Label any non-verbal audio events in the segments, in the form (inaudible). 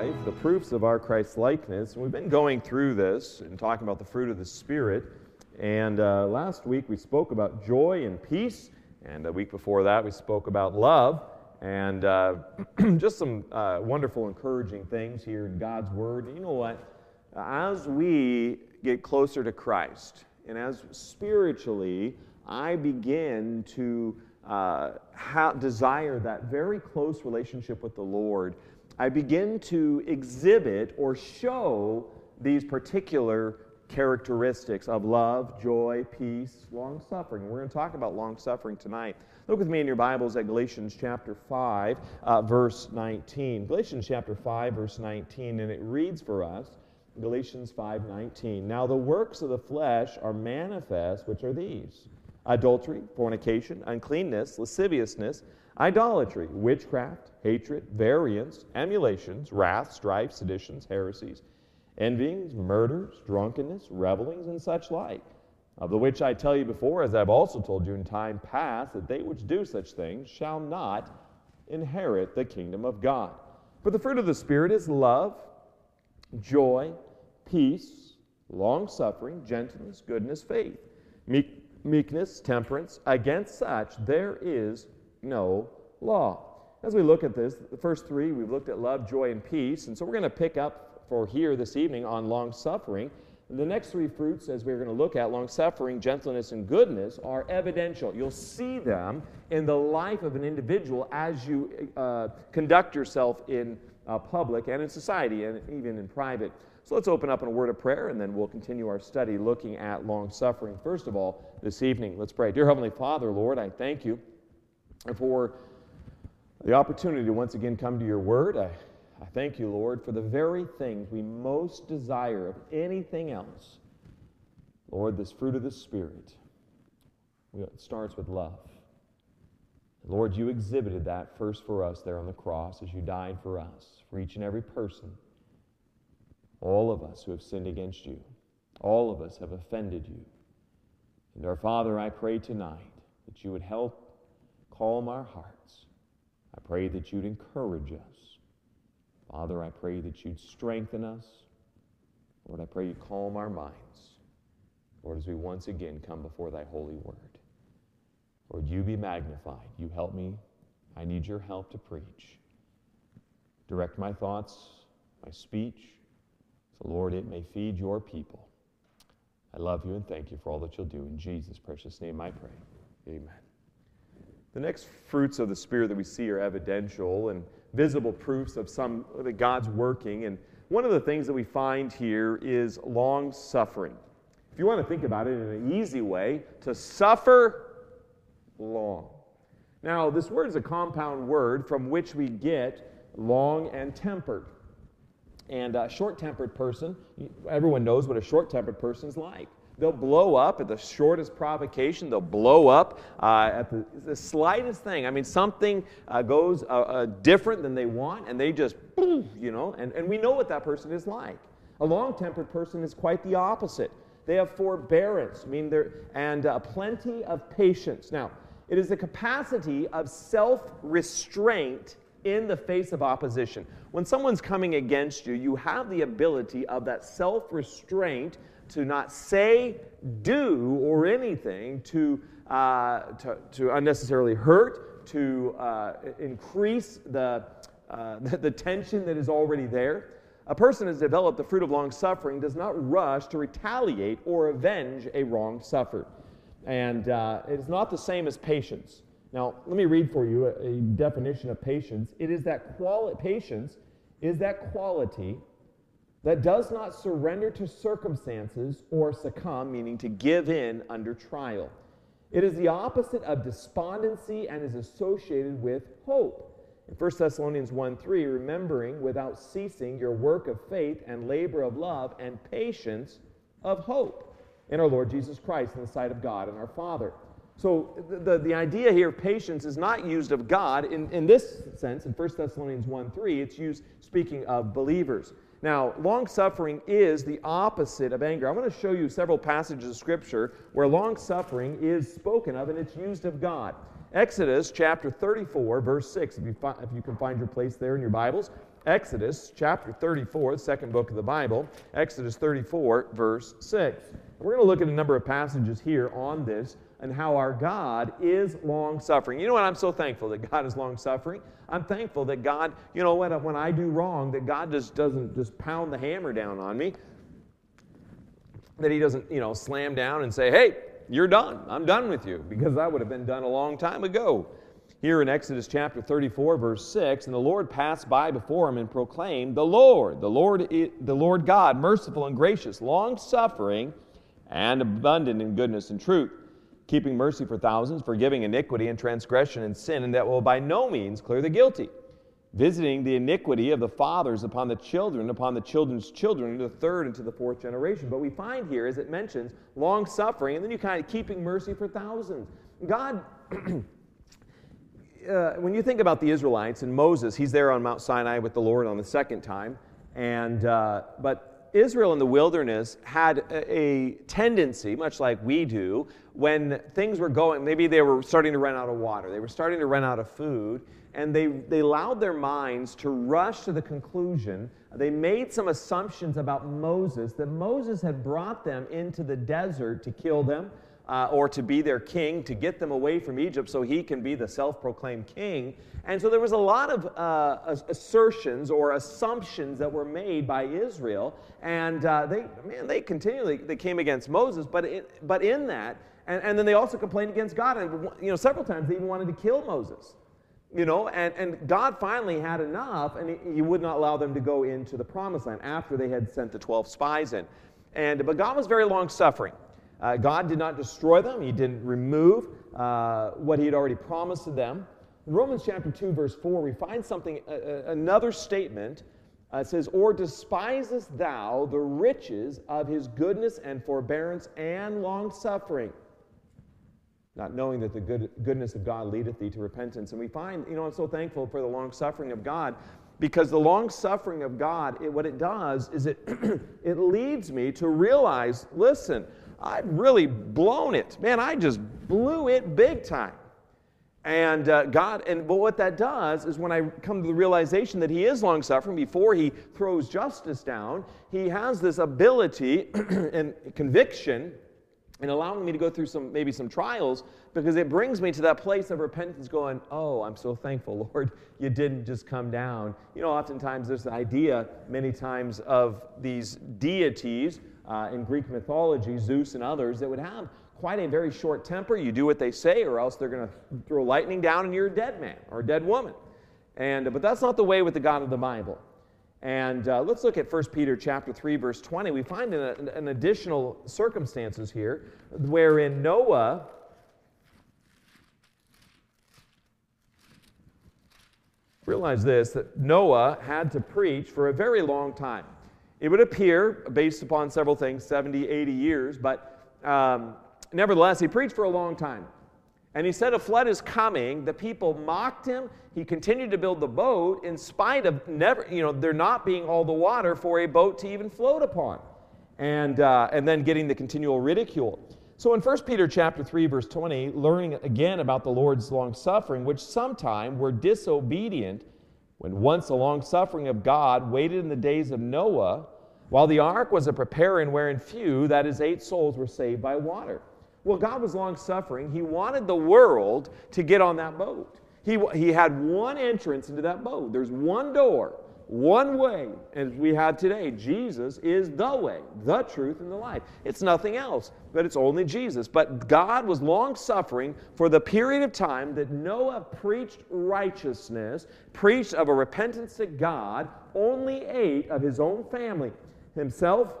5, the proofs of our Christ likeness. We've been going through this and talking about the fruit of the Spirit. And uh, last week we spoke about joy and peace. And a week before that we spoke about love. And uh, (clears throat) just some uh, wonderful, encouraging things here in God's Word. You know what? As we get closer to Christ, and as spiritually I begin to uh, ha- desire that very close relationship with the Lord, I begin to exhibit or show these particular characteristics of love, joy, peace, long suffering. We're going to talk about long suffering tonight. Look with me in your Bibles at Galatians chapter 5, uh, verse 19. Galatians chapter 5, verse 19, and it reads for us Galatians 5:19. Now the works of the flesh are manifest, which are these: adultery, fornication, uncleanness, lasciviousness, idolatry, witchcraft, hatred, variance, emulations, wrath, strife, seditions, heresies, envyings, murders, drunkenness, revelings, and such like. Of the which I tell you before, as I've also told you in time past, that they which do such things shall not inherit the kingdom of God. For the fruit of the Spirit is love, joy, peace, long suffering, gentleness, goodness, faith, meek, meekness, temperance. Against such there is no law. As we look at this, the first three, we've looked at love, joy, and peace. And so we're going to pick up for here this evening on long suffering. The next three fruits, as we're going to look at, long suffering, gentleness, and goodness, are evidential. You'll see them in the life of an individual as you uh, conduct yourself in uh, public and in society and even in private. So let's open up in a word of prayer and then we'll continue our study looking at long suffering. First of all, this evening, let's pray. Dear Heavenly Father, Lord, I thank you for the opportunity to once again come to your word. I, I thank you, Lord, for the very things we most desire of anything else. Lord, this fruit of the Spirit, it starts with love. Lord, you exhibited that first for us there on the cross as you died for us, for each and every person, all of us who have sinned against you. All of us have offended you. And our Father, I pray tonight that you would help calm our hearts. I pray that you'd encourage us. Father, I pray that you'd strengthen us. Lord, I pray you calm our minds. Lord, as we once again come before thy holy word. Lord, you be magnified. You help me. I need your help to preach. Direct my thoughts, my speech, so, Lord, it may feed your people. I love you and thank you for all that you'll do. In Jesus' precious name I pray. Amen. The next fruits of the Spirit that we see are evidential and visible proofs of some that God's working. And one of the things that we find here is long suffering. If you want to think about it in an easy way, to suffer long. Now, this word is a compound word from which we get long and tempered. And a short tempered person, everyone knows what a short tempered person is like. They'll blow up at the shortest provocation. They'll blow up uh, at the, the, slightest thing. I mean, something uh, goes uh, uh different than they want, and they just, you know, and, and we know what that person is like. A long tempered person is quite the opposite. They have forbearance, I mean, they're, and uh, plenty of patience. Now, it is the capacity of self restraint in the face of opposition. When someone's coming against you, you have the ability of that self restraint to not say, do, or anything to, uh, to, to, unnecessarily hurt, to uh, increase the, uh, (laughs) the, tension that is already there. A person who has developed the fruit of long suffering does not rush to retaliate or avenge a wrong suffered. And uh, it's not the same as patience. Now, let me read for you a, a definition of patience. It is that quali- patience is that quality that does not surrender to circumstances or succumb, meaning to give in under trial. It is the opposite of despondency and is associated with hope. In 1 Thessalonians 1 3, remembering without ceasing your work of faith and labor of love and patience of hope in our Lord Jesus Christ in the sight of God and our Father. So the, the, the, idea here patience is not used of God in, in this sense, in 1 Thessalonians 1 3, it's used speaking of believers. Now, long suffering is the opposite of anger. I'm going to show you several passages of Scripture where long suffering is spoken of and it's used of God. Exodus chapter 34, verse 6, if you, fi- if you can find your place there in your Bibles. Exodus chapter 34, the second book of the Bible, Exodus 34, verse 6. We're going to look at a number of passages here on this and how our God is long suffering. You know what? I'm so thankful that God is long suffering. I'm thankful that God, you know what, when I do wrong, that God just doesn't just pound the hammer down on me. That He doesn't, you know, slam down and say, hey, you're done. I'm done with you, because that would have been done a long time ago. Here in Exodus chapter 34, verse 6, and the Lord passed by before him and proclaimed, The Lord, the Lord, the Lord God, merciful and gracious, long suffering, and abundant in goodness and truth, keeping mercy for thousands, forgiving iniquity and transgression and sin, and that will by no means clear the guilty, visiting the iniquity of the fathers upon the children, upon the children's children, to the third and to the fourth generation. But we find here, as it mentions, long suffering, and then you kind of keeping mercy for thousands. God. (clears throat) uh, when you think about the Israelites and Moses, he's there on Mount Sinai with the Lord on the second time. And, uh, but Israel in the wilderness had a, tendency, much like we do, when things were going, maybe they were starting to run out of water, they were starting to run out of food, and they, they allowed their minds to rush to the conclusion. They made some assumptions about Moses, that Moses had brought them into the desert to kill them uh, or to be their king, to get them away from Egypt so he can be the self proclaimed king. And so there was a lot of uh, assertions or assumptions that were made by Israel. And uh, they, man, they continually they came against Moses, but, it, but in that, and, and then they also complained against God. And, you know, several times they even wanted to kill Moses you know and, and god finally had enough and he, he, would not allow them to go into the promised land after they had sent the 12 spies in and but god was very long suffering uh, God did not destroy them, He didn't remove uh, what He had already promised to them. In Romans chapter 2, verse 4, we find something, uh, another statement. Uh, it says, Or despisest thou the riches of his goodness and forbearance and long suffering? Not knowing that the good, goodness of God leadeth thee to repentance. And we find, you know, I'm so thankful for the long suffering of God because the long suffering of God, it, what it does is it, (clears throat) it leads me to realize listen, I've really blown it. Man, I just blew it big time. And uh, God, and but what that does is when I come to the realization that He is long suffering before He throws justice down, He has this ability (clears throat) and conviction in allowing me to go through some maybe some trials because it brings me to that place of repentance going, Oh, I'm so thankful, (laughs) Lord, you didn't just come down. You know, oftentimes there's the idea many times of these deities uh, in Greek mythology, Zeus and others, that would have quite a very short temper. You do what they say, or else they're going to throw lightning down and you're a dead man or a dead woman. And, but that's not the way with the God of the Bible. And uh, let's look at 1 Peter chapter 3, verse 20. We find an, an additional circumstances here wherein Noah realize this that Noah had to preach for a very long time. It would appear, based upon several things, 70, 80 years, but um, nevertheless, he preached for a long time. And he said a flood is coming. The people mocked him. He continued to build the boat in spite of never, you know, there not being all the water for a boat to even float upon. And, uh, and then getting the continual ridicule. So in 1 Peter chapter 3, verse 20, learning again about the Lord's long suffering, which sometime were disobedient when once the long suffering of God waited in the days of Noah, while the ark was a preparing wherein few, that is, eight souls, were saved by water. Well, God was long suffering. He wanted the world to get on that boat. He, he had one entrance into that boat. There's one door one way, as we have today. Jesus is the way, the truth, and the life. It's nothing else, but it's only Jesus. But God was long suffering for the period of time that Noah preached righteousness, preached of a repentance to God. Only eight of his own family, himself,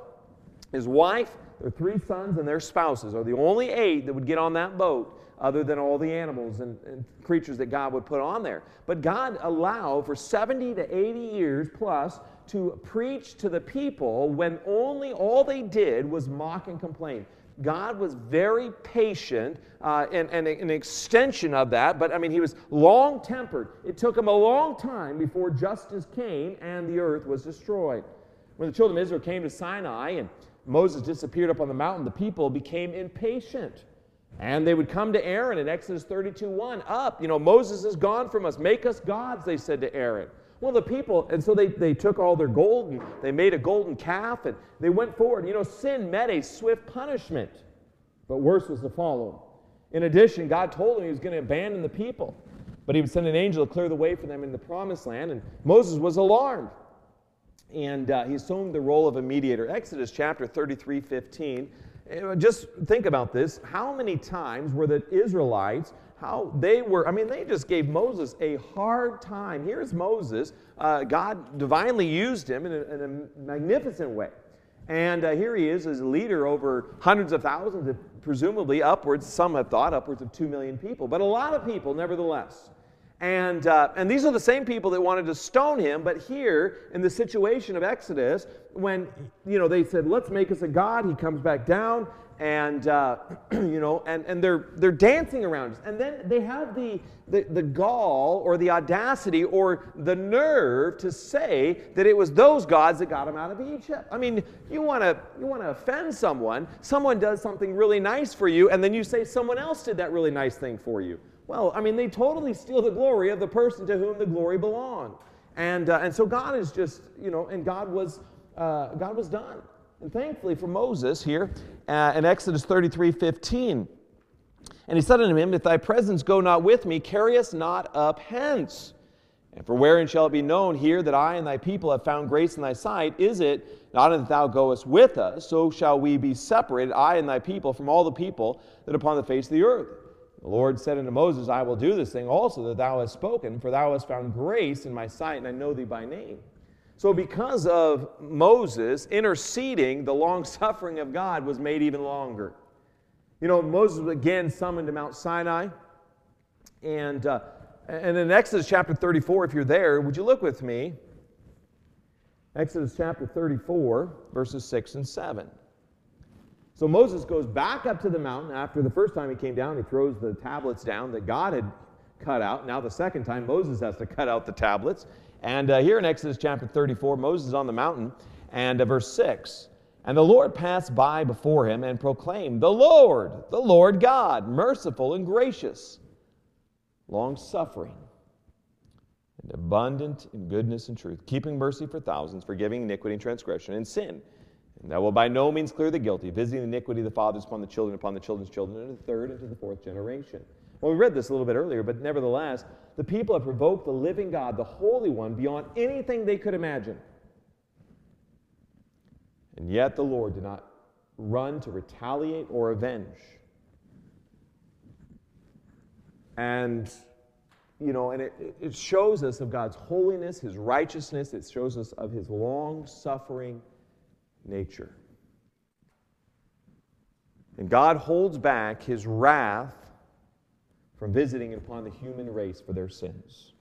his wife, their three sons, and their spouses, are the only eight that would get on that boat other than all the animals and, and, creatures that God would put on there. But God allowed for 70 to 80 years plus to preach to the people when only all they did was mock and complain. God was very patient uh, and, and an extension of that, but I mean, he was long tempered. It took him a long time before justice came and the earth was destroyed. When the children of Israel came to Sinai and Moses disappeared up on the mountain, the people became impatient. And they would come to Aaron in Exodus 32 1. Up, you know, Moses is gone from us. Make us gods, they said to Aaron. Well, the people, and so they, they took all their gold and they made a golden calf and they went forward. You know, sin met a swift punishment, but worse was to follow. In addition, God told him he was going to abandon the people, but he would send an angel to clear the way for them in the promised land, and Moses was alarmed. And uh, he assumed the role of a mediator. Exodus chapter 33 15. Uh, just think about this. How many times were the Israelites how they were, I mean, they just gave Moses a hard time. Here's Moses. Uh, God divinely used him in a, in a magnificent way. And uh, here he is as a leader over hundreds of thousands, presumably upwards, some have thought upwards of two million people, but a lot of people nevertheless. And, uh, and these are the same people that wanted to stone him, but here in the situation of Exodus, when you know they said, "Let's make us a god," he comes back down, and uh, (clears throat) you know, and, and they're they're dancing around us, and then they have the, the the gall or the audacity or the nerve to say that it was those gods that got him out of Egypt. I mean, you want to you want to offend someone. Someone does something really nice for you, and then you say someone else did that really nice thing for you. Well, I mean, they totally steal the glory of the person to whom the glory belonged. And, uh, and so God is just, you know, and God was, uh, God was done. And thankfully for Moses here uh, in Exodus 33 15, and he said unto him, If thy presence go not with me, carry us not up hence. And for wherein shall it be known here that I and thy people have found grace in thy sight? Is it not that thou goest with us, so shall we be separated, I and thy people, from all the people that upon the face of the earth? The Lord said unto Moses, I will do this thing also that thou hast spoken, for thou hast found grace in my sight, and I know thee by name. So, because of Moses interceding, the long suffering of God was made even longer. You know, Moses was again summoned to Mount Sinai. And, uh, and in Exodus chapter 34, if you're there, would you look with me? Exodus chapter 34, verses 6 and 7. So Moses goes back up to the mountain after the first time he came down. He throws the tablets down that God had cut out. Now, the second time, Moses has to cut out the tablets. And uh, here in Exodus chapter 34, Moses is on the mountain, and uh, verse 6 And the Lord passed by before him and proclaimed, The Lord, the Lord God, merciful and gracious, long suffering, and abundant in goodness and truth, keeping mercy for thousands, forgiving iniquity and transgression and sin and that will by no means clear the guilty, visiting the iniquity of the fathers upon the children, upon the children's children, and the third and to the fourth generation. Well, we read this a little bit earlier, but nevertheless, the people have provoked the living God, the Holy One, beyond anything they could imagine. And yet the Lord did not run to retaliate or avenge. And, you know, and it, it shows us of God's holiness, His righteousness, it shows us of His long suffering nature. And God holds back his wrath from visiting upon the human race for their sins.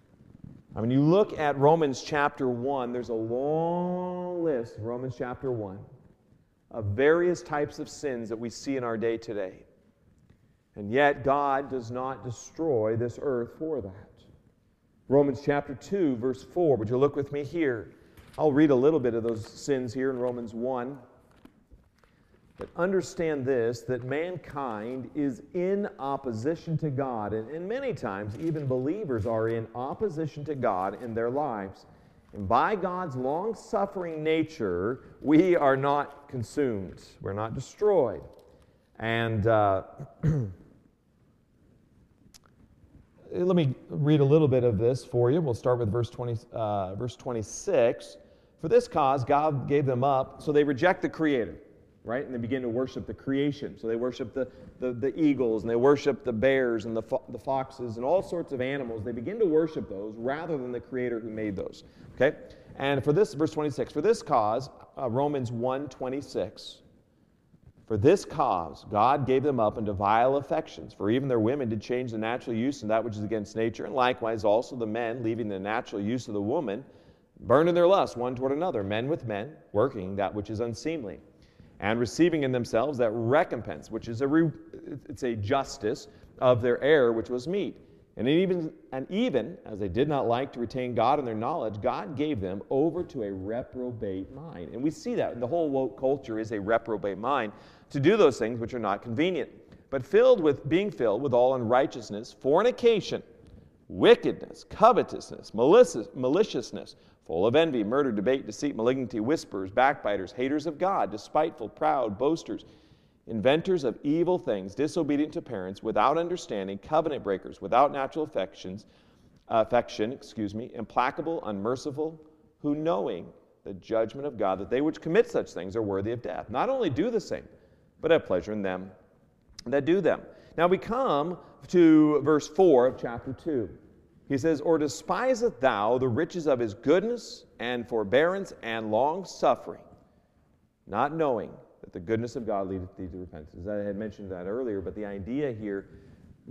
I mean, you look at Romans chapter 1, there's a long list, Romans chapter 1, of various types of sins that we see in our day today. And yet, God does not destroy this earth for that. Romans chapter 2, verse 4. Would you look with me here? I'll read a little bit of those sins here in Romans 1. But understand this that mankind is in opposition to God. And, and many times, even believers are in opposition to God in their lives. And by God's long suffering nature, we are not consumed, we're not destroyed. And uh, (clears throat) let me read a little bit of this for you. We'll start with verse, 20, uh, verse 26. For this cause, God gave them up, so they reject the Creator, right? And they begin to worship the creation. So they worship the, the, the eagles, and they worship the bears, and the, fo- the foxes, and all sorts of animals. They begin to worship those rather than the Creator who made those, okay? And for this, verse 26, for this cause, uh, Romans 1 26, for this cause, God gave them up into vile affections, for even their women did change the natural use and that which is against nature, and likewise also the men, leaving the natural use of the woman, burned in their lust one toward another, men with men, working that which is unseemly, and receiving in themselves that recompense, which is a re- it's a justice of their error, which was meat. And even, and even as they did not like to retain God in their knowledge, God gave them over to a reprobate mind. And we see that. The whole woke culture is a reprobate mind to do those things which are not convenient, but filled with being filled with all unrighteousness, fornication, wickedness, covetousness, maliciousness, full of envy, murder, debate, deceit, malignity, whisperers, backbiters, haters of God, despiteful, proud, boasters, inventors of evil things, disobedient to parents, without understanding, covenant breakers, without natural affections, affection, excuse me, implacable, unmerciful, who knowing the judgment of God that they which commit such things are worthy of death, not only do the same, but have pleasure in them that do them. Now we come to verse 4 of chapter 2. He says, Or despiseth thou the riches of his goodness and forbearance and long suffering, not knowing that the goodness of God leadeth thee to repentance. I had mentioned that earlier, but the idea here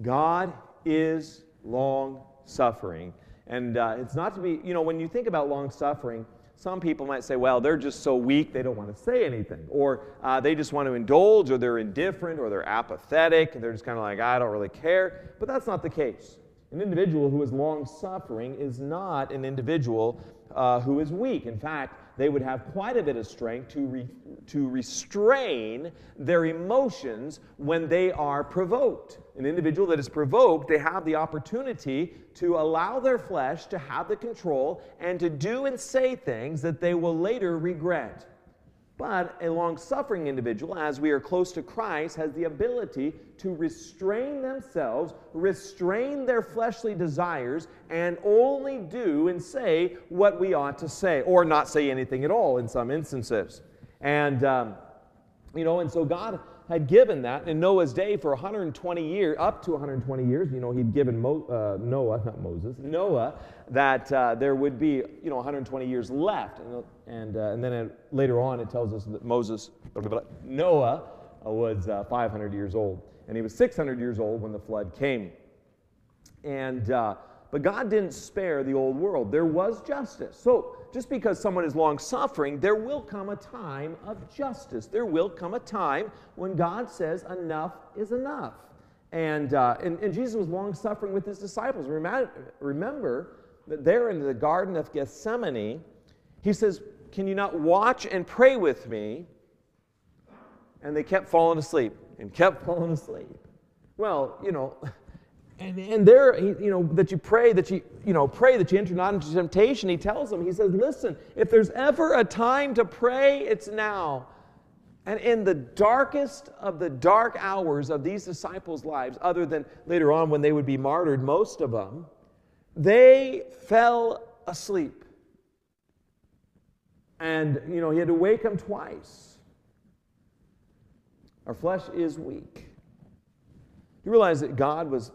God is long suffering. And uh, it's not to be, you know, when you think about long suffering, some people might say, well, they're just so weak they don't want to say anything. Or uh, they just want to indulge, or they're indifferent, or they're apathetic, and they're just kind of like, I don't really care. But that's not the case. An individual who is long suffering is not an individual uh, who is weak. In fact, they would have quite a bit of strength to, re- to restrain their emotions when they are provoked. An individual that is provoked, they have the opportunity to allow their flesh to have the control and to do and say things that they will later regret. But a long suffering individual, as we are close to Christ, has the ability to restrain themselves, restrain their fleshly desires, and only do and say what we ought to say, or not say anything at all in some instances. And, um, you know, and so God had given that in Noah's day for 120 years, up to 120 years. You know, he'd given Mo, uh, Noah, not Moses, Noah, that uh, there would be, you know, 120 years left. And, and, uh, and then it, later on, it tells us that Moses, Noah was uh, 500 years old. And he was 600 years old when the flood came. And, uh, but God didn't spare the old world. There was justice. So, just because someone is long suffering, there will come a time of justice. There will come a time when God says, enough is enough. And, uh, and, and, Jesus was long suffering with his disciples. Remember that there in the Garden of Gethsemane, he says, Can you not watch and pray with me? And they kept falling asleep and kept (laughs) falling asleep. Well, you know, and, and there, you know, that you pray that you, you know, pray that you enter not into temptation. He tells them, he says, listen, if there's ever a time to pray, it's now. And in the darkest of the dark hours of these disciples' lives, other than later on when they would be martyred, most of them, they fell asleep. And, you know, he had to wake them twice. Our flesh is weak. You realize that God was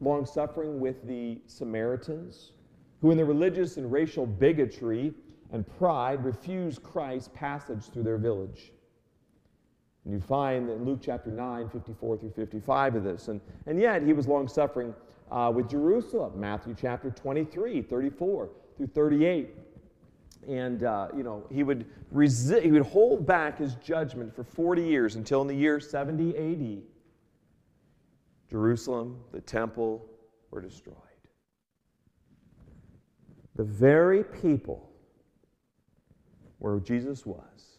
long suffering with the Samaritans, who, in their religious and racial bigotry and pride, refused Christ's passage through their village. And you find in Luke chapter 9, 54 through 55 of this. And, and yet, he was long suffering uh, with Jerusalem, Matthew chapter 23, 34 through 38. And, uh, you know, he would, resi- he would hold back his judgment for 40 years until in the year 70 AD Jerusalem, the temple were destroyed. The very people where Jesus was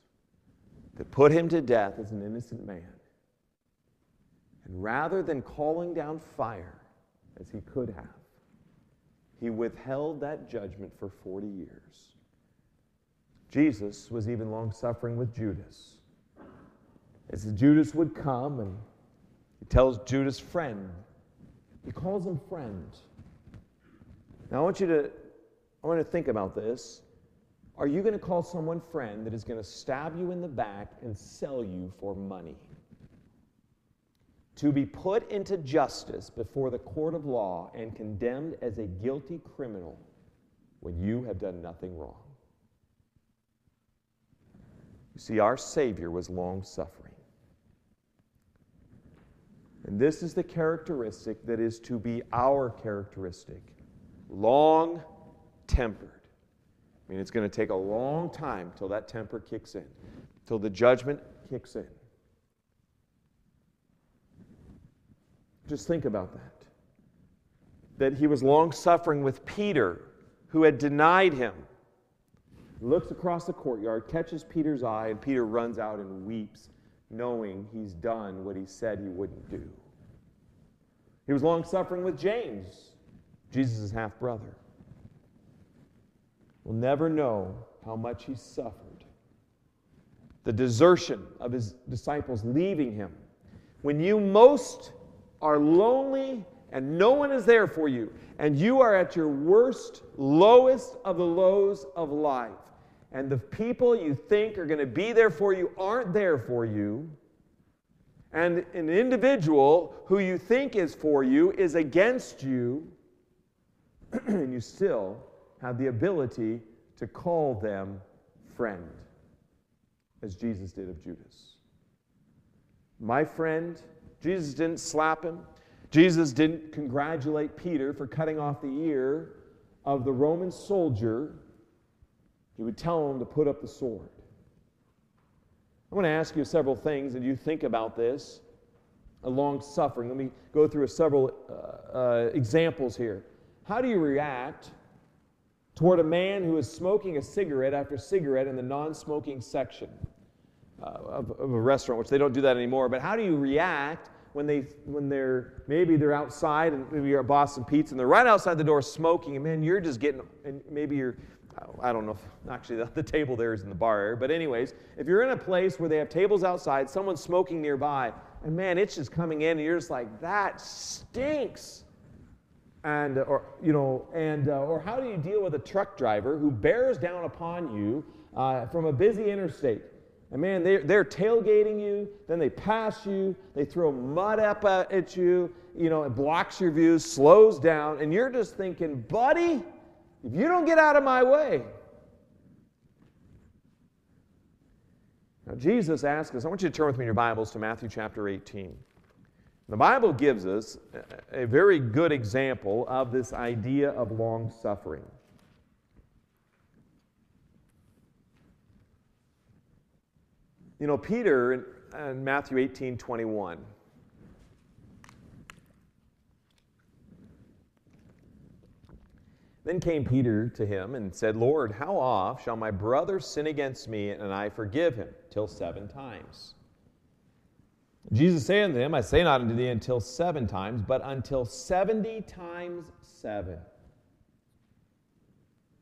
that put him to death as an innocent man. And rather than calling down fire as he could have, he withheld that judgment for 40 years. Jesus was even long suffering with Judas. As Judas would come and he tells Judas, friend. He calls him friend. Now I want you to I want to think about this. Are you going to call someone friend that is going to stab you in the back and sell you for money? To be put into justice before the court of law and condemned as a guilty criminal when you have done nothing wrong. You see, our Savior was long suffering. And this is the characteristic that is to be our characteristic long tempered. I mean, it's going to take a long time till that temper kicks in, till the judgment kicks in. Just think about that. That he was long suffering with Peter, who had denied him. looks across the courtyard, catches Peter's eye, and Peter runs out and weeps knowing he's done what he said he wouldn't do. He was long suffering with James, Jesus' half brother, We'll never know how much he suffered. The desertion of his disciples leaving him. When you most are lonely and no one is there for you, and you are at your worst, lowest of the lows of life, and the people you think are going to be there for you aren't there for you, and an individual who you think is for you is against you, (clears throat) and you still have the ability to call them friend, as Jesus did of Judas. My friend, Jesus didn't slap him. Jesus didn't congratulate Peter for cutting off the ear of the Roman soldier. He would tell him to put up the sword. I want to ask you several things, and you think about this. A long suffering. Let me go through several uh, uh, examples here. How do you react toward a man who is smoking a cigarette after cigarette in the non smoking section uh, of, of a restaurant, which they don't do that anymore? But how do you react when they when they're maybe they're outside and maybe you're at Boston Pizza and they're right outside the door smoking and man you're just getting and maybe you're I don't know if actually the, the table there is in the bar area but anyways if you're in a place where they have tables outside someone's smoking nearby and man it's just coming in and you're just like that stinks. And or you know and uh, or how do you deal with a truck driver who bears down upon you uh, from a busy interstate? And man, they're, they're tailgating you, then they pass you, they throw mud up at you, you know, it blocks your views, slows down, and you're just thinking, buddy, if you don't get out of my way. Now, Jesus asks us, I want you to turn with me in your Bibles to Matthew chapter 18. The Bible gives us a very good example of this idea of long suffering. You know, Peter in, in Matthew 18 21. Then came Peter to him and said, Lord, how oft shall my brother sin against me and I forgive him? Till seven times. Jesus said unto him, I say not unto thee until seven times, but until seventy times seven.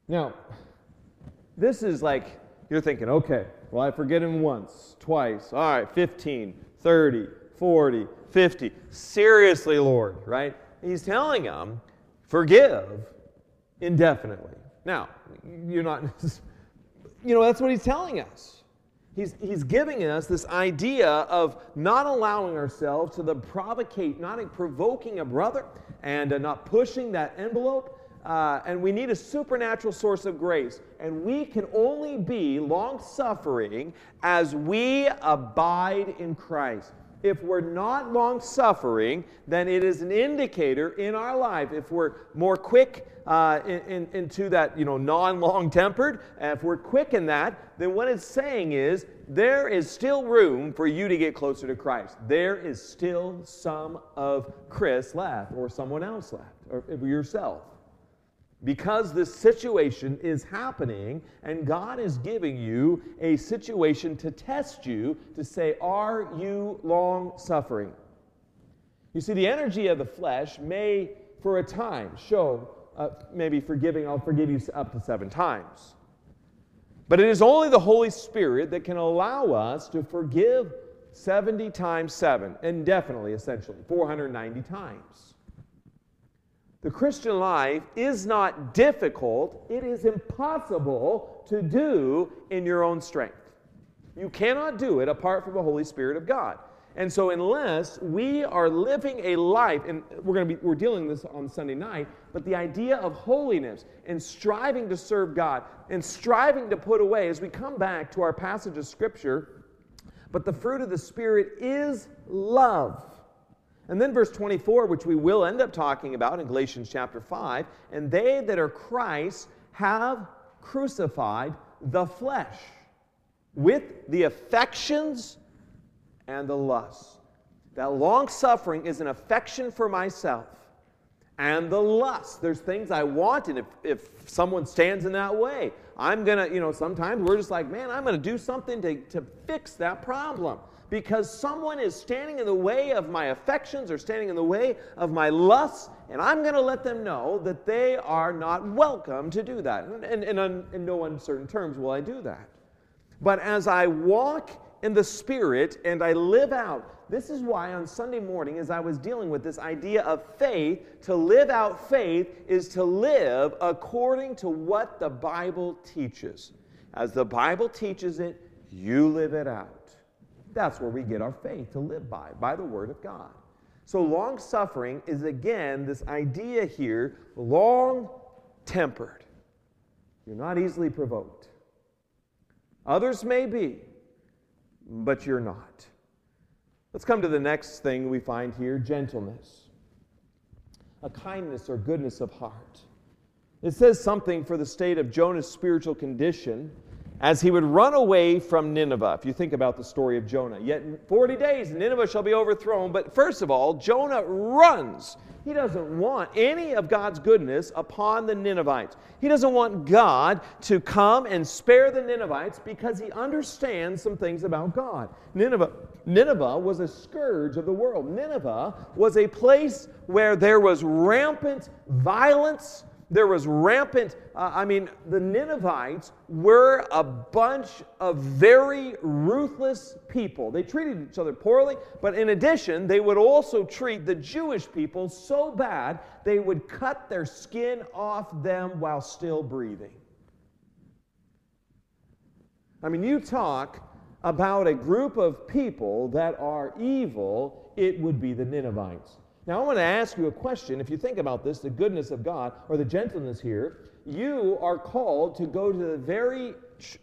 Now, this is like, you're thinking, okay, well, I forget him once, twice. All right, 15, 30, 40, 50. Seriously, Lord, right? He's telling him, forgive indefinitely. Now, you're not, (laughs) you know, that's what he's telling us. He's, he's giving us this idea of not allowing ourselves to the provocate, not provoking a brother and uh, not pushing that envelope, uh, and we need a supernatural source of grace. And we can only be long suffering as we abide in Christ. If we're not long suffering, then it is an indicator in our life. If we're more quick uh, in, in, into that, you know, non long tempered, if we're quick in that, then what it's saying is there is still room for you to get closer to Christ. There is still some of Chris left, or someone else left, or yourself because this situation is happening and God is giving you a situation to test you to say, Are you long suffering? You see, the energy of the flesh may, for a time, show uh, maybe forgiving, I'll forgive you up to seven times. But it is only the Holy Spirit that can allow us to forgive 70 times 7, indefinitely, essentially, 490 times. The Christian life is not difficult, it is impossible to do in your own strength. You cannot do it apart from the Holy Spirit of God. And so, unless we are living a life, and we're going to be we're dealing this on Sunday night, but the idea of holiness and striving to serve God and striving to put away, as we come back to our passage of Scripture, but the fruit of the Spirit is love. And then verse 24, which we will end up talking about in Galatians chapter 5, and they that are Christ have crucified the flesh with the affections and the lusts. That long suffering is an affection for myself and the lust. There's things I want, and if, if someone stands in that way, I'm going to, you know, sometimes we're just like, man, I'm going to do something to, to fix that problem because someone is standing in the way of my affections or standing in the way of my lusts, and I'm going to let them know that they are not welcome to do that. And, and, and in no uncertain terms will I do that. But as I walk in the Spirit and I live out, this is why on Sunday morning, as I was dealing with this idea of faith, to live out faith is to live according to what the Bible teaches. As the Bible teaches it, you live it out. That's where we get our faith to live by, by the Word of God. So, long suffering is again this idea here long tempered. You're not easily provoked. Others may be, but you're not. Let's come to the next thing we find here gentleness, a kindness or goodness of heart. It says something for the state of Jonah's spiritual condition as he would run away from Nineveh. If you think about the story of Jonah, yet in 40 days Nineveh shall be overthrown. But first of all, Jonah runs. He doesn't want any of God's goodness upon the Ninevites. He doesn't want God to come and spare the Ninevites because he understands some things about God. Nineveh, Nineveh was a scourge of the world. Nineveh was a place where there was rampant violence there was rampant, uh, I mean, the Ninevites were a bunch of very ruthless people. They treated each other poorly, but in addition, they would also treat the Jewish people so bad they would cut their skin off them while still breathing. I mean, you talk about a group of people that are evil, it would be the Ninevites. Now, I want to ask you a question. If you think about this, the goodness of God or the gentleness here, you are called to go to the very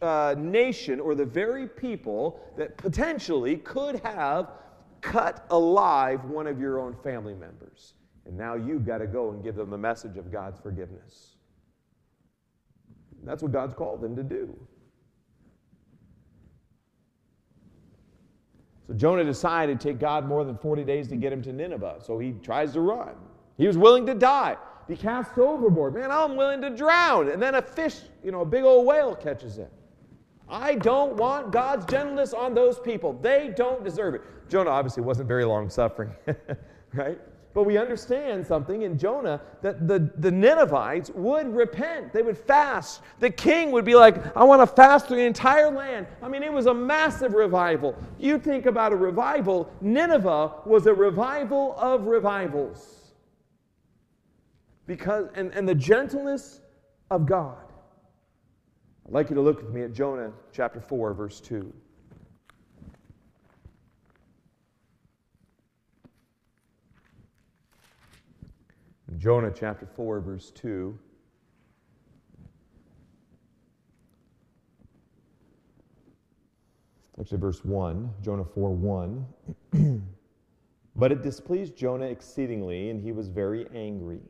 uh, nation or the very people that potentially could have cut alive one of your own family members. And now you've got to go and give them the message of God's forgiveness. That's what God's called them to do. So Jonah decided to take God more than 40 days to get him to Nineveh. So he tries to run. He was willing to die. He casts overboard. Man, I'm willing to drown. And then a fish, you know, a big old whale catches him. I don't want God's gentleness on those people. They don't deserve it. Jonah obviously wasn't very long suffering, (laughs) right? But we understand something in Jonah that the, the Ninevites would repent. They would fast. The king would be like, I want to fast through the entire land. I mean, it was a massive revival. You think about a revival, Nineveh was a revival of revivals. Because, and, and the gentleness of God. I'd like you to look with me at Jonah chapter 4, verse 2. Jonah chapter 4, verse 2. Actually, verse 1, Jonah 4 1. (clears throat) but it displeased Jonah exceedingly, and he was very angry.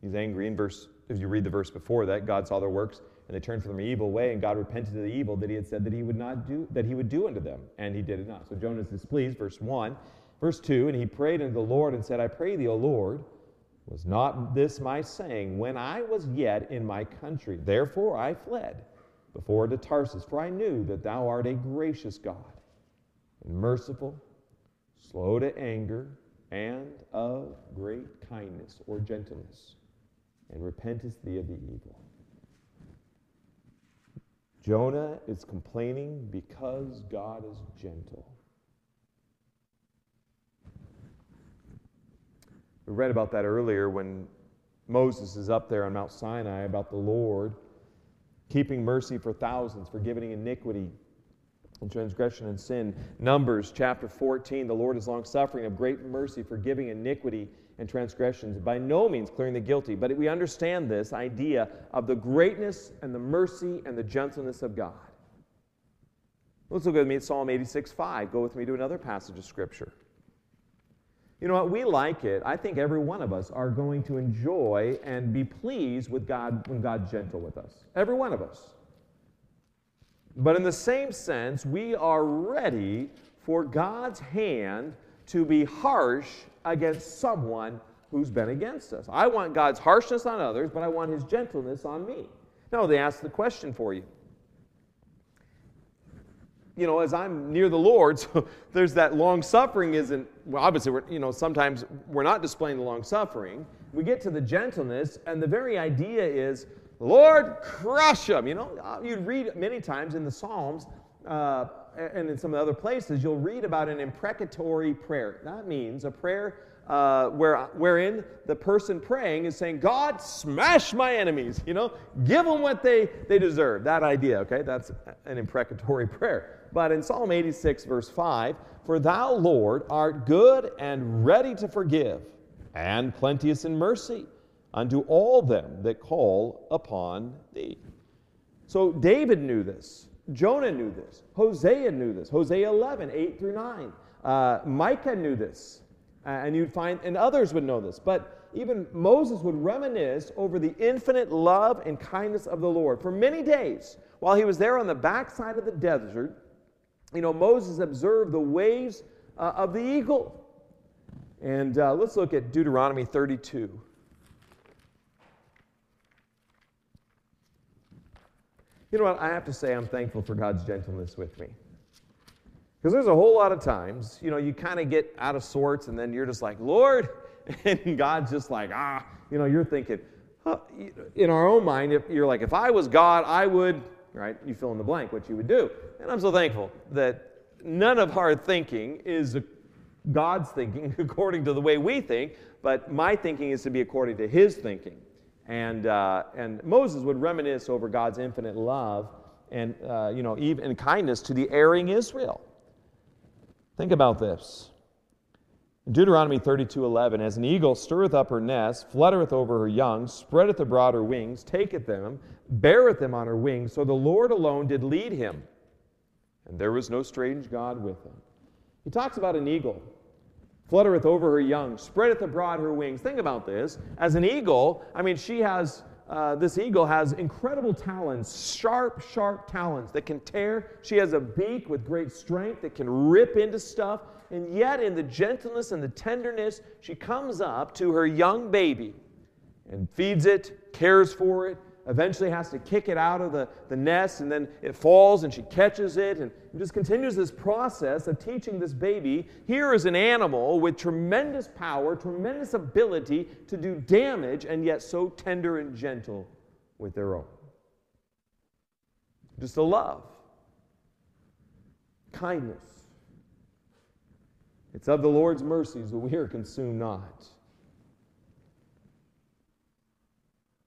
He's angry in verse, if you read the verse before that, God saw their works and they turned from their evil way, and God repented of the evil that he had said that he would not do, that he would do unto them, and he did it not. So Jonah is displeased, verse 1. Verse 2, and he prayed unto the Lord and said, I pray thee, O Lord, was not this my saying when I was yet in my country? Therefore I fled before to Tarshish, for I knew that thou art a gracious God, and merciful, slow to anger, and of great kindness or gentleness, and repentest thee of the evil. Jonah is complaining because God is gentle. We read about that earlier when Moses is up there on Mount Sinai about the Lord keeping mercy for thousands, forgiving iniquity and transgression and sin. Numbers chapter 14 the Lord is long suffering, of great mercy, forgiving iniquity and transgressions, by no means clearing the guilty. But we understand this idea of the greatness and the mercy and the gentleness of God. Let's look with me at Psalm 86 5. Go with me to another passage of Scripture. You know what? We like it. I think every one of us are going to enjoy and be pleased with God when God's gentle with us. Every one of us. But in the same sense, we are ready for God's hand to be harsh against someone who's been against us. I want God's harshness on others, but I want his gentleness on me. Now, they ask the question for you. You know, as I'm near the Lord, (laughs) so there's that long suffering isn't, well, obviously, we're, you know, sometimes we're not displaying the long suffering. We get to the gentleness, and the very idea is, Lord, crush them. You know, uh, you'd read many times in the Psalms uh, and in some of the other places, you'll read about an imprecatory prayer. That means a prayer uh, where, wherein the person praying is saying, God, smash my enemies, you know, give them what they, they deserve. That idea, okay? That's an imprecatory (laughs) prayer. But in Psalm 86, verse 5, For thou, Lord, art good and ready to forgive, and plenteous in mercy unto all them that call upon thee. So David knew this. Jonah knew this. Hosea knew this. Hosea 11, 8 through 9. Uh, Micah knew this. Uh, and you'd find, and others would know this. But even Moses would reminisce over the infinite love and kindness of the Lord. For many days, while he was there on the backside of the desert, you know, Moses observed the waves uh, of the eagle. And uh, let's look at Deuteronomy 32. You know what? I have to say, I'm thankful for God's gentleness with me. Because there's a whole lot of times, you know, you kind of get out of sorts and then you're just like, Lord, (laughs) and God's just like, ah, you know, you're thinking, in our own mind, if you're like, if I was God, I would, right? You fill in the blank what you would do. And I'm so thankful that none of our thinking is God's thinking (laughs) according to the way we think, but my thinking is to be according to His thinking. And, uh, and Moses would reminisce over God's infinite love and, uh, you know, even kindness to the erring Israel. Think about this. Deuteronomy 32 11, as an eagle stirreth up her nest, fluttereth over her young, spreadeth abroad her wings, taketh them, beareth them on her wings, so the Lord alone did lead him, and there was no strange God with him. He talks about an eagle fluttereth over her young, spreadeth abroad her wings. Think about this. As an eagle, I mean, she has, uh, this eagle has incredible talons, sharp, sharp talons that can tear. She has a beak with great strength that can rip into stuff. And yet, in the gentleness and the tenderness, she comes up to her young baby and feeds it, cares for it, eventually has to kick it out of the, the nest, and then it falls and she catches it, and just continues this process of teaching this baby here is an animal with tremendous power, tremendous ability to do damage, and yet so tender and gentle with their own. Just a love, kindness. It's of the Lord's mercies that we are consumed not.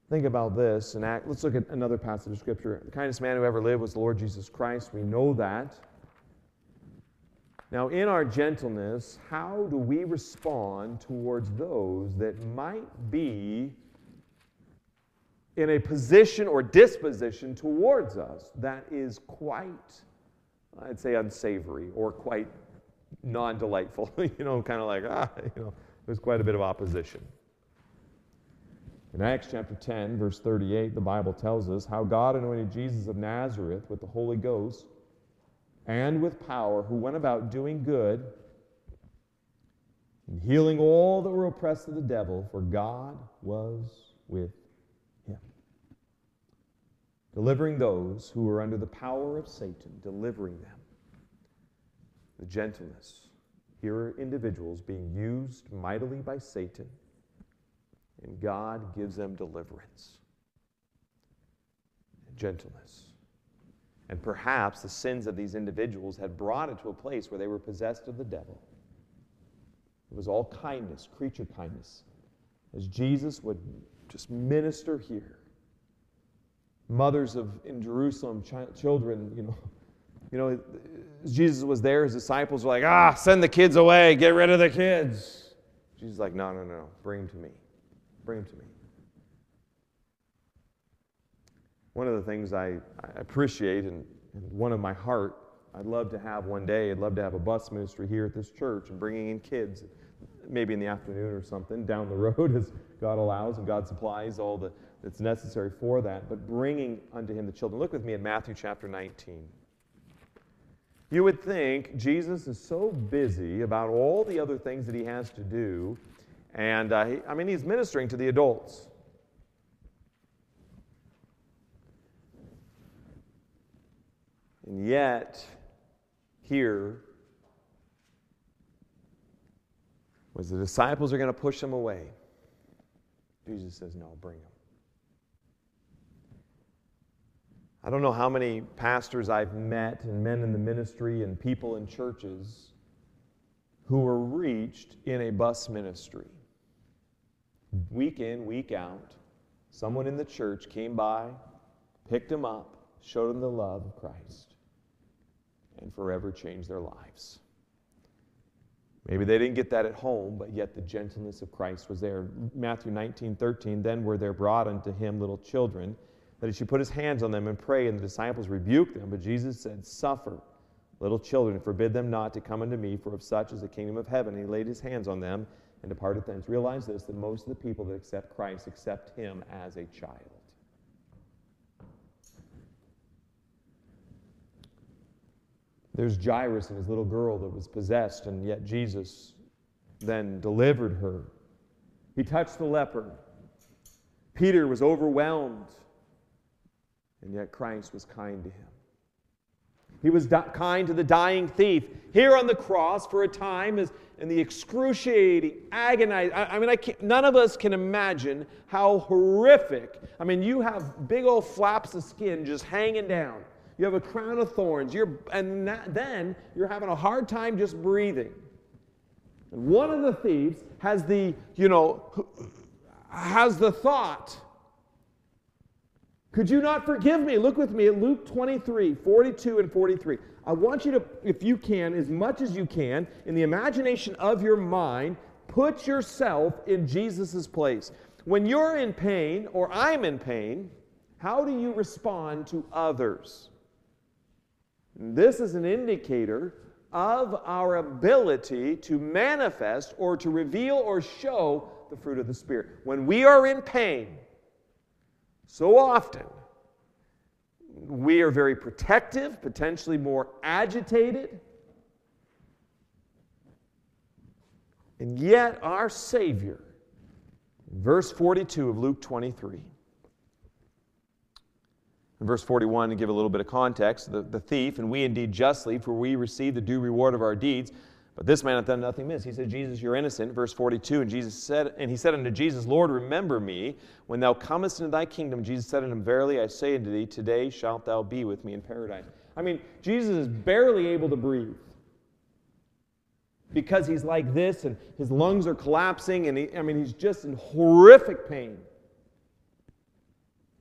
Think about this and act. Let's look at another passage of Scripture. The kindest man who ever lived was the Lord Jesus Christ. We know that. Now, in our gentleness, how do we respond towards those that might be in a position or disposition towards us that is quite, I'd say, unsavory or quite non delightful? (laughs) you know, kind of like, ah, you know, there's quite a bit of opposition. In Acts chapter 10, verse 38, the Bible tells us how God anointed Jesus of Nazareth with the Holy Ghost and with power, who went about doing good and healing all that were oppressed of the devil, for God was with him. Delivering those who were under the power of Satan, delivering them. Gentleness. Here are individuals being used mightily by Satan and God gives them deliverance and gentleness. And perhaps the sins of these individuals had brought it to a place where they were possessed of the devil. It was all kindness, creature kindness, as Jesus would just minister here. Mothers of in Jerusalem, ch- children, you know, you know, Jesus was there. His disciples were like, "Ah, send the kids away. Get rid of the kids." Jesus is like, "No, no, no. Bring them to me." Bring them to me. One of the things I, I appreciate and, and one of my heart, I'd love to have one day, I'd love to have a bus ministry here at this church and bringing in kids, maybe in the afternoon or something, down the (laughs) road as God allows and God supplies all the, that's necessary for that, but bringing unto him the children. Look with me in Matthew chapter 19. You would think Jesus is so busy about all the other things that he has to do, and uh, he, I mean, he's ministering to the adults. And yet, here, was the disciples are going to push him away. Jesus says, No, bring him. I don't know how many pastors I've met and men in the ministry and people in churches who were reached in a bus ministry. Week in, week out, someone in the church came by, picked them up, showed them the love of Christ, and forever changed their lives. Maybe they didn't get that at home, but yet the gentleness of Christ was there. Matthew 19, 13, then were there brought unto him little children, that he should put his hands on them and pray, and the disciples rebuked them. But Jesus said, Suffer little children, forbid them not to come unto me, for of such is the kingdom of heaven. And he laid his hands on them and departed thence. Realize this that most of the people that accept Christ accept him as a child. There's Jairus and his little girl that was possessed, and yet Jesus then delivered her. He touched the leper. Peter was overwhelmed, and yet Christ was kind to him. He was kind to the dying thief here on the cross for a time as in the excruciating, agonizing. I, I mean, I none of us can imagine how horrific. I mean, you have big old flaps of skin just hanging down. You have a crown of thorns. You're, and that, then you're having a hard time just breathing. And one of the thieves has the, you know, has the thought, could you not forgive me? Look with me at Luke 23, 42 and 43. I want you to, if you can, as much as you can, in the imagination of your mind, put yourself in Jesus' place. When you're in pain or I'm in pain, how do you respond to others? This is an indicator of our ability to manifest or to reveal or show the fruit of the Spirit. When we are in pain, so often we are very protective, potentially more agitated. And yet, our Savior, verse 42 of Luke 23, in verse 41, to give a little bit of context, the, the thief, and we indeed justly, for we receive the due reward of our deeds. But this man hath done nothing amiss. He said, Jesus, you're innocent. Verse 42, and Jesus said, and he said unto Jesus, Lord, remember me when thou comest into thy kingdom. Jesus said unto him, Verily I say unto thee, today shalt thou be with me in paradise. I mean, Jesus is barely able to breathe because he's like this, and his lungs are collapsing, and he, I mean, he's just in horrific pain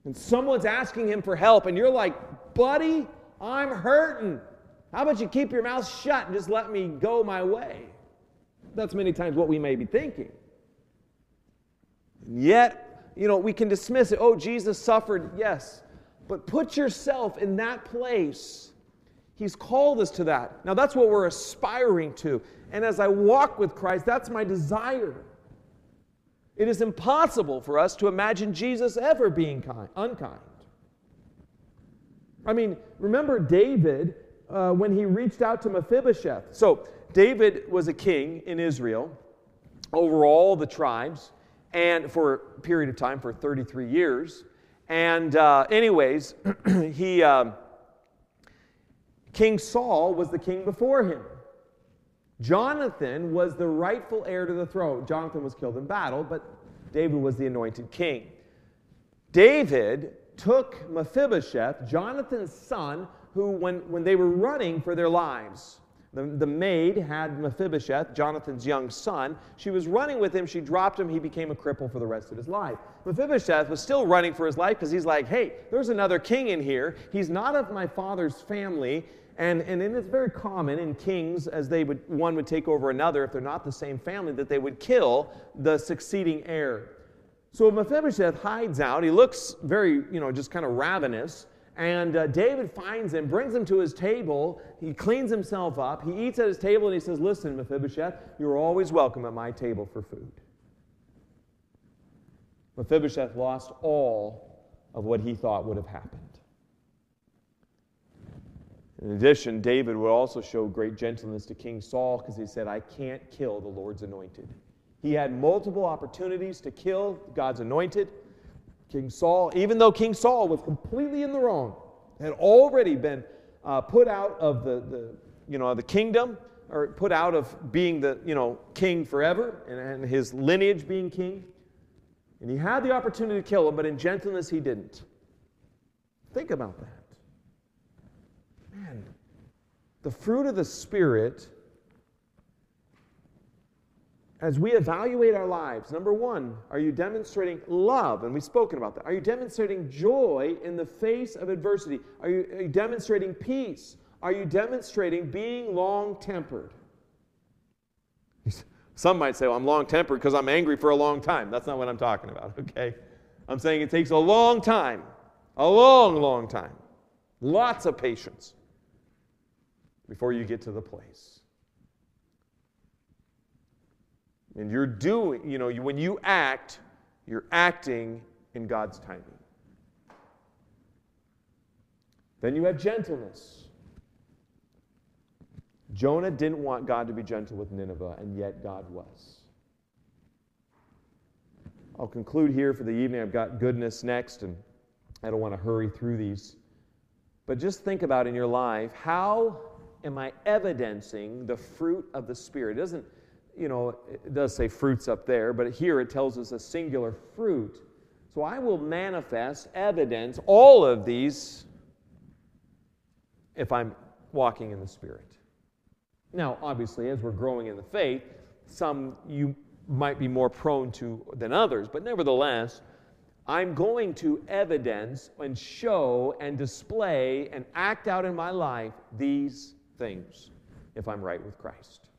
and someone's asking him for help, and you're like, buddy, I'm hurting. How about you keep your mouth shut and just let me go my way? That's many times what we may be thinking. And yet, you know, we can dismiss it. Oh, Jesus suffered, yes. But put yourself in that place. He's called us to that. Now, that's what we're aspiring to. And as I walk with Christ, that's my desire. It is impossible for us to imagine Jesus ever being kind, unkind. I mean, remember David uh, when he reached out to Mephibosheth. So, David was a king in Israel over all the tribes, and for a period of time, for 33 years. And, uh, anyways, (clears throat) he, uh, King Saul was the king before him. Jonathan was the rightful heir to the throne. Jonathan was killed in battle, but David was the anointed king. David took Mephibosheth, Jonathan's son, who, when, when they were running for their lives, the, the maid had Mephibosheth, Jonathan's young son. She was running with him. She dropped him. He became a cripple for the rest of his life. Mephibosheth was still running for his life because he's like, hey, there's another king in here. He's not of my father's family. And, and it's very common in kings, as they would, one would take over another, if they're not the same family, that they would kill the succeeding heir. So Mephibosheth hides out. He looks very, you know, just kind of ravenous. And uh, David finds him, brings him to his table. He cleans himself up. He eats at his table and he says, Listen, Mephibosheth, you're always welcome at my table for food. Mephibosheth lost all of what he thought would have happened. In addition, David would also show great gentleness to King Saul because he said, I can't kill the Lord's anointed. He had multiple opportunities to kill God's anointed. King Saul, even though King Saul was completely in the wrong, had already been uh, put out of the, the, you know, the kingdom, or put out of being the you know, king forever and, and his lineage being king. And he had the opportunity to kill him, but in gentleness he didn't. Think about that. Man, the fruit of the Spirit, as we evaluate our lives, number one, are you demonstrating love? And we've spoken about that. Are you demonstrating joy in the face of adversity? Are you, are you demonstrating peace? Are you demonstrating being long tempered? Some might say, well, I'm long tempered because I'm angry for a long time. That's not what I'm talking about, (laughs) okay? I'm saying it takes a long time, a long, long time, lots of patience before you get to the place. And you're doing, you know, when you act, you're acting in God's timing. Then you have gentleness. Jonah didn't want God to be gentle with Nineveh, and yet God was. I'll conclude here for the evening. I've got goodness next, and I don't want to hurry through these. But just think about in your life how am I evidencing the fruit of the Spirit? It doesn't, you know, it does say fruits up there, but here it tells us a singular fruit. So I will manifest, evidence all of these if I'm walking in the Spirit. Now, obviously, as we're growing in the faith, some you might be more prone to than others, but nevertheless, I'm going to evidence and show and display and act out in my life these things if I'm right with Christ.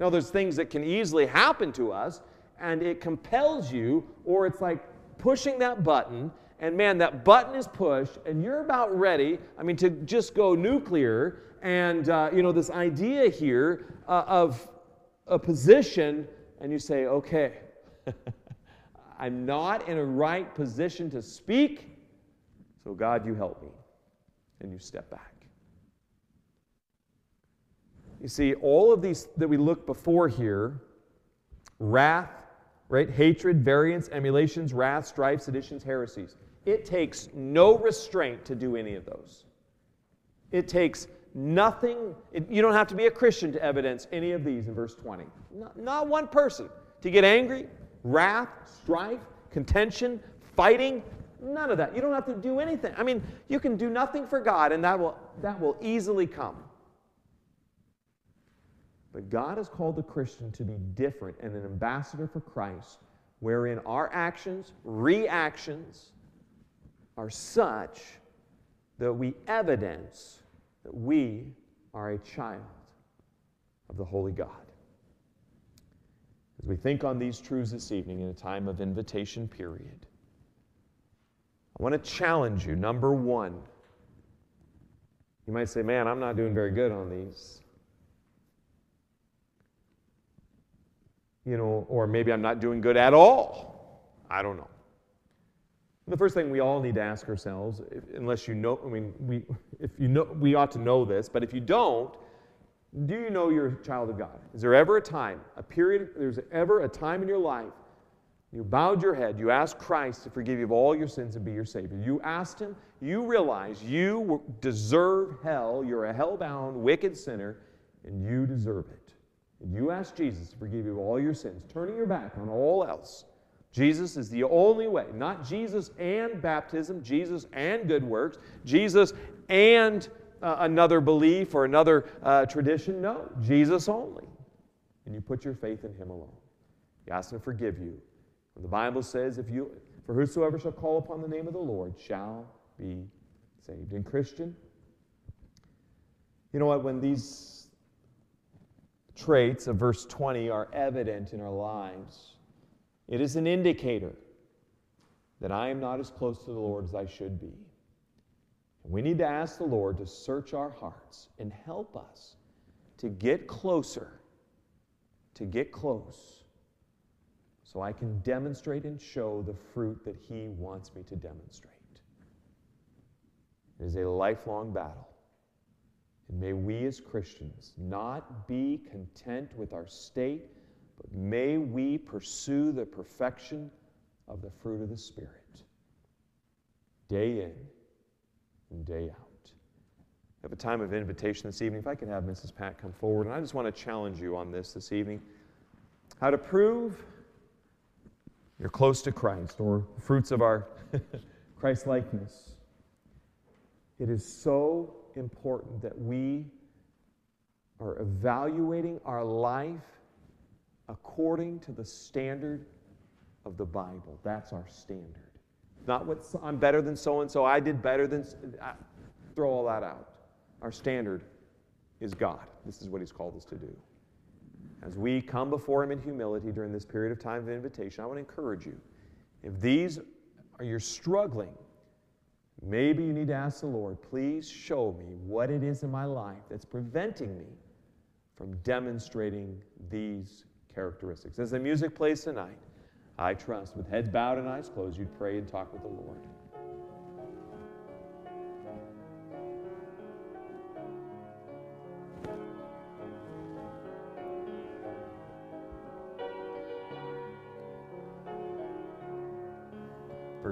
Now, there's things that can easily happen to us, and it compels you, or it's like pushing that button, and man, that button is pushed, and you're about ready, I mean, to just go nuclear, and, uh, you know, this idea here uh, of a position, and you say, okay, (laughs) I'm not in a right position to speak, so God, you help me. And you step back. You see, all of these that we look before here wrath, right? Hatred, variance, emulations, wrath, strife, seditions, heresies. It takes no restraint to do any of those. It takes Nothing, it, you don't have to be a Christian to evidence any of these in verse 20. Not, not one person to get angry, wrath, strife, contention, fighting, none of that. You don't have to do anything. I mean, you can do nothing for God, and that will, that will easily come. But God has called the Christian to be different and an ambassador for Christ, wherein our actions, reactions, are such that we evidence that we are a child of the Holy God. As we think on these truths this evening in a time of invitation period, I want to challenge you. Number one, you might say, Man, I'm not doing very good on these. You know, or maybe I'm not doing good at all. I don't know. The first thing we all need to ask ourselves, unless you know, I mean, we, if you know, we ought to know this, but if you don't, do you know you're a child of God? Is there ever a time, a period, there's ever a time in your life you bowed your head, you asked Christ to forgive you of all your sins and be your Savior. You asked Him, you realize you deserve hell, you're a hell-bound, wicked sinner, and you deserve it. And you ask Jesus to forgive you all your sins, turning your back on all else Jesus is the only way, not Jesus and baptism, Jesus and good works, Jesus and uh, another belief or another uh, tradition. No, Jesus only. And you put your faith in Him alone. You ask Him to forgive you. And the Bible says, if you, for whosoever shall call upon the name of the Lord shall be saved. And Christian, you know what? When these traits of verse 20 are evident in our lives, it is an indicator that I am not as close to the Lord as I should be. We need to ask the Lord to search our hearts and help us to get closer, to get close, so I can demonstrate and show the fruit that He wants me to demonstrate. It is a lifelong battle. And may we as Christians not be content with our state but may we pursue the perfection of the fruit of the Spirit day in and day out. We have a time of invitation this evening. If I could have Mrs. Pat come forward, and I just want to challenge you on this this evening. How to prove you're close to Christ, or fruits of our (laughs) Christ likeness. It is so important that we are evaluating our life according to the standard of the Bible. That's our standard. Not what I'm better than so and so, I did better than. I, throw all that out. Our standard is God. This is what He's called us to do. As we come before Him in humility during this period of time of invitation, I want to encourage you. If these are you're struggling, maybe you need to ask the Lord, please show me what it is in my life that's preventing me from demonstrating these characteristics. As the music plays tonight, I trust with heads bowed and eyes closed, you'd pray and talk with the Lord.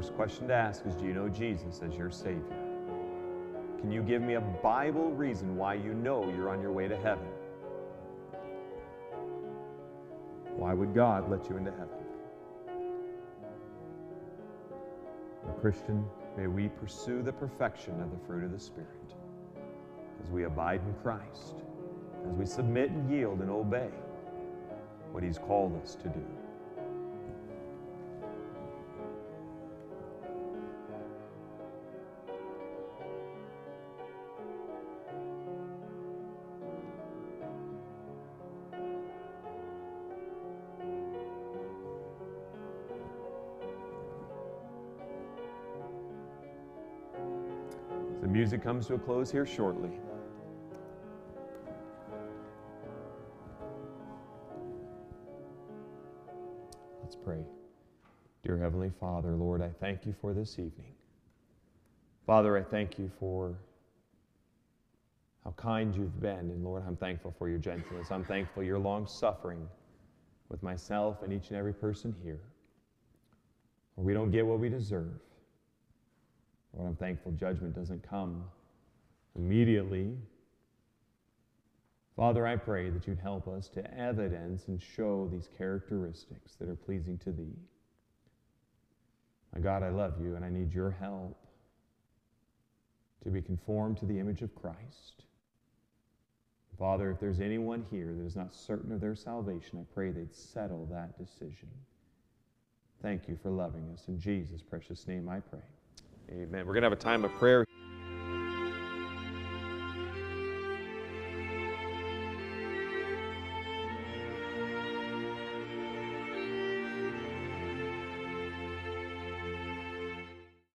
First question to ask is Do you know Jesus as your Savior? Can you give me a Bible reason why you know you're on your way to heaven? Why would God let you into heaven? Christian, may we pursue the perfection of the fruit of the Spirit as we abide in Christ, as we submit and yield and obey what He's called us to do. The music comes to a close here shortly. Let's pray. Dear Heavenly Father, Lord, I thank you for this evening. Father, I thank you for how kind you've been. And Lord, I'm thankful for your gentleness. I'm thankful your long suffering with myself and each and every person here. We don't get what we deserve. Lord, I'm thankful judgment doesn't come immediately. Father, I pray that you'd help us to evidence and show these characteristics that are pleasing to thee. My God, I love you and I need your help to be conformed to the image of Christ. Father, if there's anyone here that is not certain of their salvation, I pray they'd settle that decision. Thank you for loving us. In Jesus' precious name I pray. Amen. We're going to have a time of prayer.